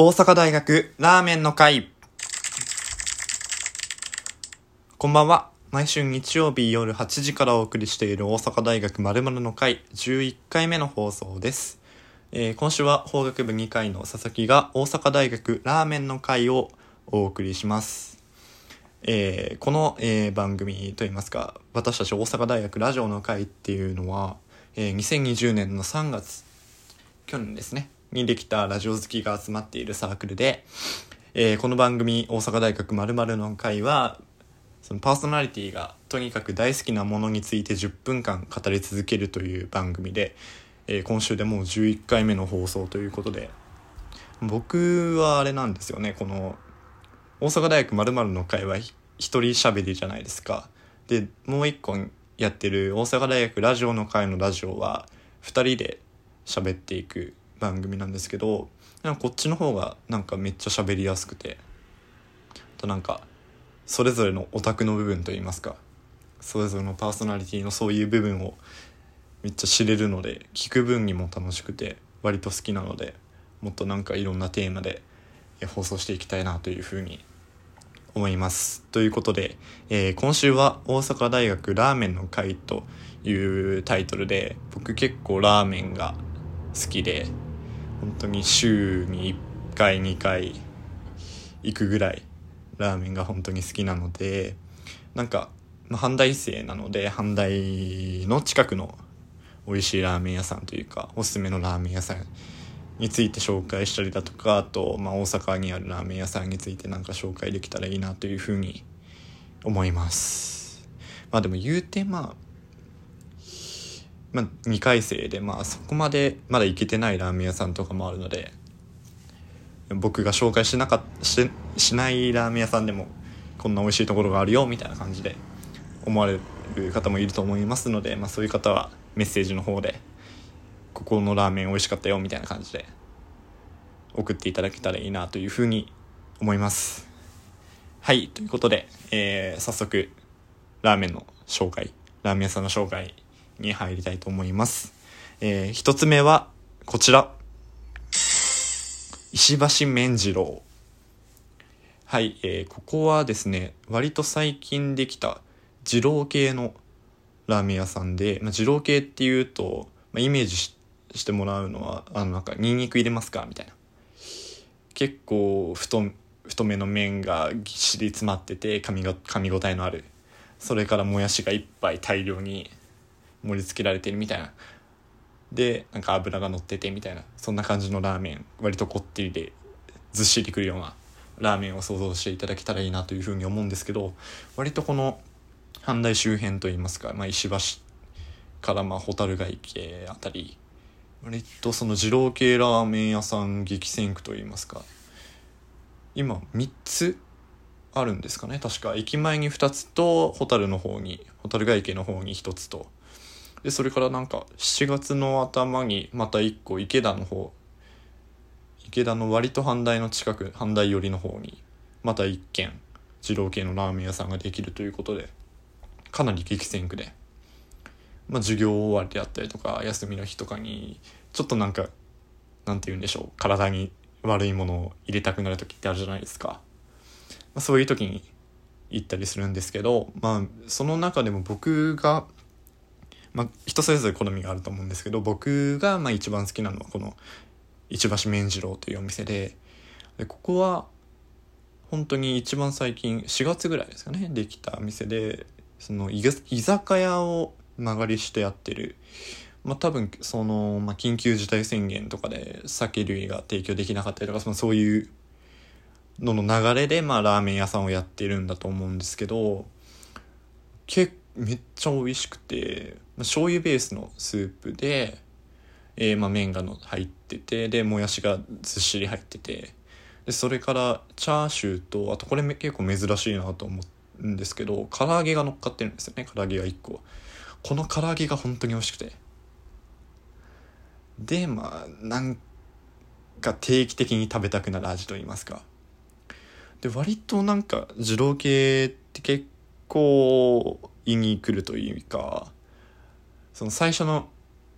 大阪大学ラーメンの会。こんばんは。毎週日曜日夜8時からお送りしている大阪大学〇〇の会11回目の放送です、えー今週は法学部2回の佐々木が大阪大学ラーメンの会をお送りします。えーこの、えー番組といいますか私たち大阪大学ラジオの会っていうのは、えー2020年の3月去年ですね。にできたラジオ好きが集まっているサークルで、えーこの番組「大阪大学〇〇の会は」そのパーソナリティがとにかく大好きなものについて10分間語り続けるという番組で、えー今週でもう11回目の放送ということで僕はあれなんですよねこの大阪大学〇〇の会は一人喋りじゃないですか。でもう一個やってる大阪大学ラジオの会のラジオは二人で喋っていく番組なんですけどなんかこっちの方がなんかめっちゃ喋りやすくてあとなんかそれぞれのオタクの部分といいますかそれぞれのパーソナリティのそういう部分をめっちゃ知れるので聞く分にも楽しくて割と好きなのでもっとなんかいろんなテーマで放送していきたいなというふうに思います。ということで、えー今週は大阪大学ラーメンの会というタイトルで僕結構ラーメンが好きで本当に週に1回2回行くぐらいラーメンが本当に好きなのでなんか、まあ、阪大生なので阪大の近くの美味しいラーメン屋さんというかおすすめのラーメン屋さんについて紹介したりだとかあと、まあ、大阪にあるラーメン屋さんについてなんか紹介できたらいいなというふうに思います。まあでも言うてまあまあ、2回生でまあそこまでまだ行けてないラーメン屋さんとかもあるので僕が紹介しなかししないラーメン屋さんでもこんな美味しいところがあるよみたいな感じで思われる方もいると思いますので、まあ、そういう方はメッセージの方でここのラーメン美味しかったよみたいな感じで送っていただけたらいいなというふうに思います。はいということで、えー早速ラーメンの紹介ラーメン屋さんの紹介に入りたいと思います、えー一つ目はこちら。石橋麺次郎。はい、えーここはですね割と最近できた二郎系のラーメン屋さんで、まあ、二郎系っていうと、まあ、イメージしてもらうのはあのなんかニンニク入れますか？みたいな。結構太太めの麺がぎっしり詰まってて噛みが噛み応えのある。それからもやしが一杯大量に盛り付けられてるみたいな。でなんか油が乗っててみたいな。そんな感じのラーメン。割とこってりでずっしりくるようなラーメンを想像していただけたらいいなというふうに思うんですけど割とこの阪大周辺といいますか、まあ、石橋からまあ蛍ヶ池あたり割とその二郎系ラーメン屋さん激戦区といいますか今3つあるんですかね確か。駅前に2つと蛍の方に蛍ヶ池の方に1つとでそれからなんか7月の頭にまた1個池田の方池田の割と阪大の近く阪大寄りの方にまた1軒二郎系のラーメン屋さんができるということでかなり激戦区で、まあ、授業終わりであったりとか休みの日とかにちょっとなんかなんて言うんでしょう体に悪いものを入れたくなる時ってあるじゃないですか、まあ、そういう時に行ったりするんですけどまあその中でも僕がまあ人それぞれ好みがあると思うんですけど僕がまあ一番好きなのはこの市橋麺次郎というお店ででここは本当に一番最近4月ぐらいですかねできた店でその居酒屋を間借りしてやってる。まあ多分その、まあ、緊急事態宣言とかで酒類が提供できなかったりとかそのそういうのの流れで、まあ、ラーメン屋さんをやってるんだと思うんですけどけめっちゃ美味しくて、醤油ベースのスープで、えーまあ、麺がの入っててでもやしがずっしり入っててでそれからチャーシューとあとこれ結構珍しいなと思うんですけど唐揚げが乗っかってるんですよね唐揚げが1個この唐揚げが本当に美味しくて。でまあなんか定期的に食べたくなる味と言いますか。で割となんか二郎系って結構胃に来るというかその最初の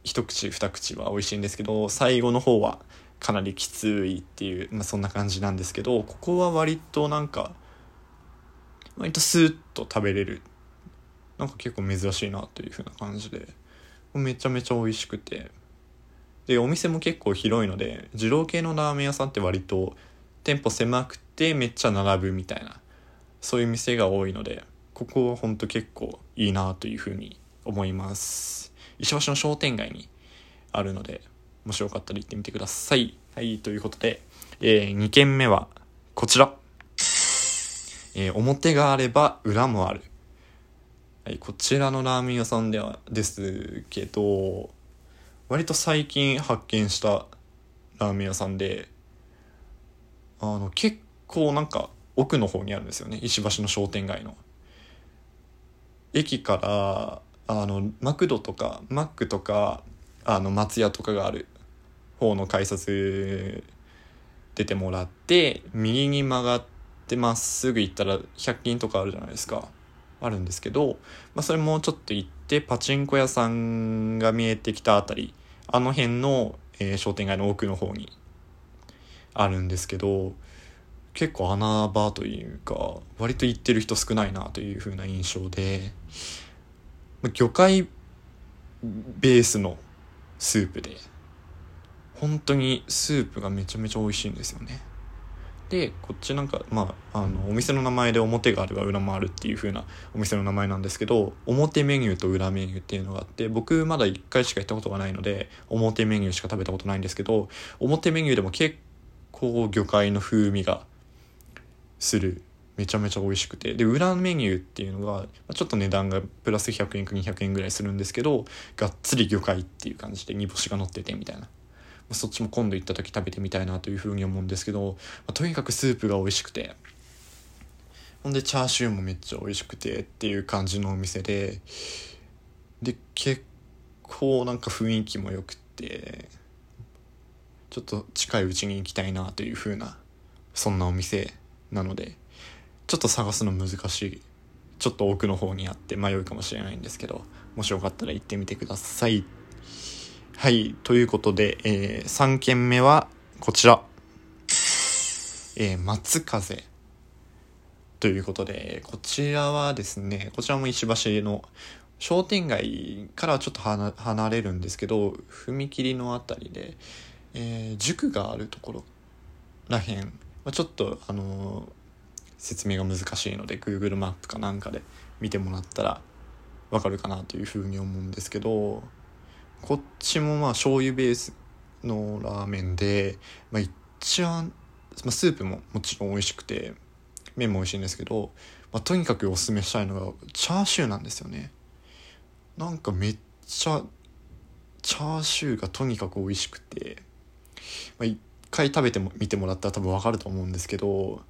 一口二口は美味しいんですけど最後の方はかなりきついっていう、まあ、そんな感じなんですけどここは割となんか割とスーッと食べれる。なんか結構珍しいなという風な感じで。めちゃめちゃ美味しくて。でお店も結構広いので二郎系のラーメン屋さんって割と店舗狭くてめっちゃ並ぶみたいなそういう店が多いのでここはほんと結構いいなという風に思います。石橋の商店街にあるのでもしよかったら行ってみてください。はいということで、えー、2軒目はこちら、えー、表があれば裏もある。はい、こちらのラーメン屋さんではですけど割と最近発見したラーメン屋さんであの結構なんか奥の方にあるんですよね。石橋の商店街の。駅からあのマクドとかマックとかあの松屋とかがある方の改札出てもらって右に曲がってまっすぐ行ったら100均とかあるじゃないですか。あるんですけど、まあ、それもちょっと行ってパチンコ屋さんが見えてきたあたりあの辺の、えー、商店街の奥の方にあるんですけど結構穴場というか割と行ってる人少ないなという風な印象で魚介ベースのスープで本当にスープがめちゃめちゃ美味しいんですよね。でこっちなんかまああのお店の名前で表があるが裏もあるっていう風なお店の名前なんですけど表メニューと裏メニューっていうのがあって僕まだ1回しか行ったことがないので表メニューしか食べたことないんですけど表メニューでも結構魚介の風味がするめちゃめちゃ美味しくて。で裏メニューっていうのがちょっと値段がプラス100円か200円ぐらいするんですけどがっつり魚介っていう感じで煮干しが乗っててみたいな。そっちも今度行った時食べてみたいなというふうに思うんですけど、ま、とにかくスープが美味しくて。ほんでチャーシューもめっちゃ美味しくてっていう感じのお店でで結構なんか雰囲気も良くてちょっと近いうちに行きたいなというふうなそんなお店なので。ちょっと探すの難しいちょっと奥の方にあって迷うかもしれないんですけどもしよかったら行ってみてください。はい。ということで、えー、3軒目はこちら。えー、松風。ということで、こちらはですね、こちらも石橋の商店街からはちょっと離れるんですけど、踏切のあたりで、えー、塾があるところらへん、まあ、ちょっと、あのー、説明が難しいので、Google マップかなんかで見てもらったらわかるかなというふうに思うんですけど、こっちもまあ醤油ベースのラーメンで、まあ、一番、まあ、スープももちろん美味しくて麺も美味しいんですけど、まあ、とにかくおすすめしたいのがチャーシューなんですよね。なんかめっちゃチャーシューがとにかく美味しくて、まあ、一回食べても見てもらったら多分わかると思うんですけど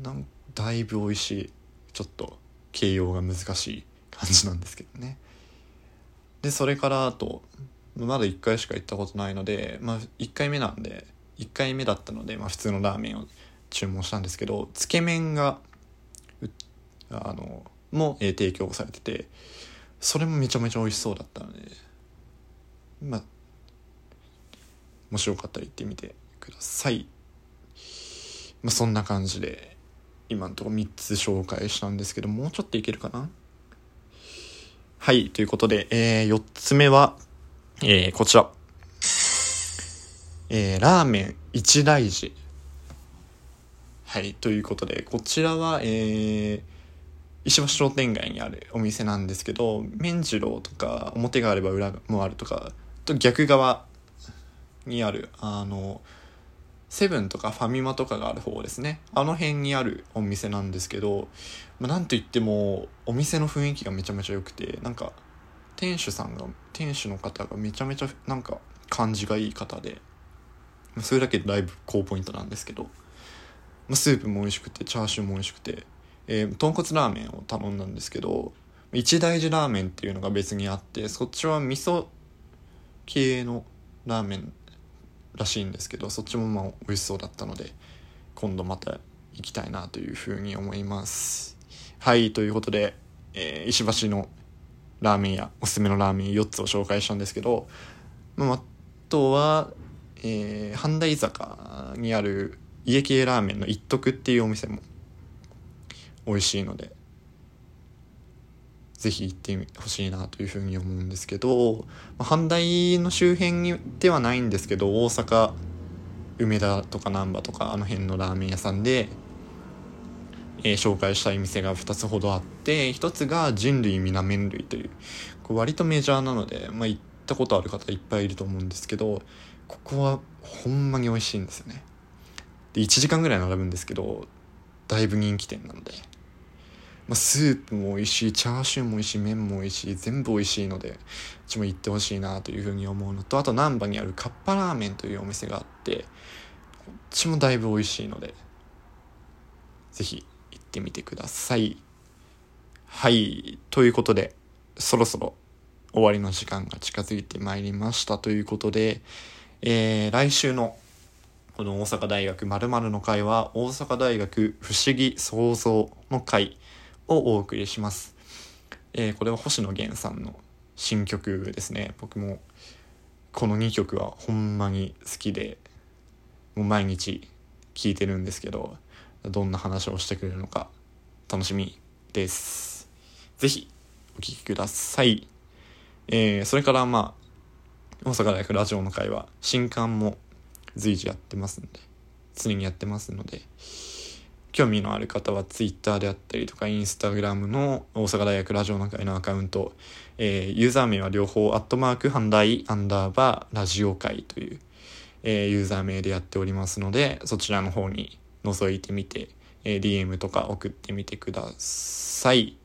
なんだいぶ美味しい。ちょっと形容が難しい感じなんですけどね。でそれからあとまだ1回しか行ったことないので、まあ、1回目なんで1回目だったので、まあ、普通のラーメンを注文したんですけどつけ麺があのも、えー、提供されててそれもめちゃめちゃ美味しそうだったのでまあもしよかったら行ってみてください。まあ、そんな感じで。今のところ3つ紹介したんですけどもうちょっといけるかな？はい、ということで、えー、4つ目は、えー、こちら。えー、ラーメン一大事。はい、ということで、こちらは、えー、石橋商店街にあるお店なんですけど、麺次郎とか、表があれば裏もあるとか、と逆側にある、あの、セブンとかファミマとかがある方ですね。あの辺にあるお店なんですけど、まあ、なんといってもお店の雰囲気がめちゃめちゃ良くてなんか店主さんが店主の方がめちゃめちゃなんか感じがいい方でそれだけでだいぶ高ポイントなんですけど、まあ、スープも美味しくてチャーシューも美味しくて、えー、豚骨ラーメンを頼んだんですけど一大寺ラーメンっていうのが別にあってそっちは味噌系のラーメンらしいんですけどそっちもまあ美味しそうだったので今度また行きたいなというふうに思います。はいということで、えー、石橋のラーメン屋おすすめのラーメン4つを紹介したんですけど、まあ、あとは、えー、半田居坂にある家系ラーメンの一徳っていうお店も美味しいのでぜひ行ってほしいなというふうに思うんですけどまあ阪大の周辺にではないんですけど大阪梅田とか難波とかあの辺のラーメン屋さんで、えー、紹介したい店が2つほどあって1つが人類皆麺類というこう割とメジャーなので、まあ、行ったことある方いっぱいいると思うんですけどここはほんまに美味しいんですよねで1時間ぐらい並ぶんですけどだいぶ人気店なので。まあ、スープも美味しいチャーシューも美味しい麺も美味しい全部美味しいのでうちも行ってほしいなというふうに思うのとあと難波にあるカッパラーメンというお店があってこっちもだいぶ美味しいので是非行ってみてください。はいということでそろそろ終わりの時間が近づいてまいりましたということで、えー、来週のこの大阪大学〇〇の会は大阪大学不思議創造の会をお送りします。えー、これは星野源さんの新曲ですね。僕もこの2曲はほんまに好きで、もう毎日聴いてるんですけど、どんな話をしてくれるのか楽しみです。ぜひお聴きください。えー、それからまあ、大阪大学ラジオの会は新刊も随時やってますんで、常にやってますので、興味のある方は Twitter であったりとか Instagram の大阪大学ラジオの会のアカウント、えー、ユーザー名は両方アットマークハンダイアンダーバーラジオ会という、えー、ユーザー名でやっておりますのでそちらの方に覗いてみて、えー、DM とか送ってみてください。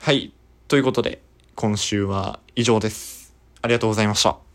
はい。ということで今週は以上です。ありがとうございました。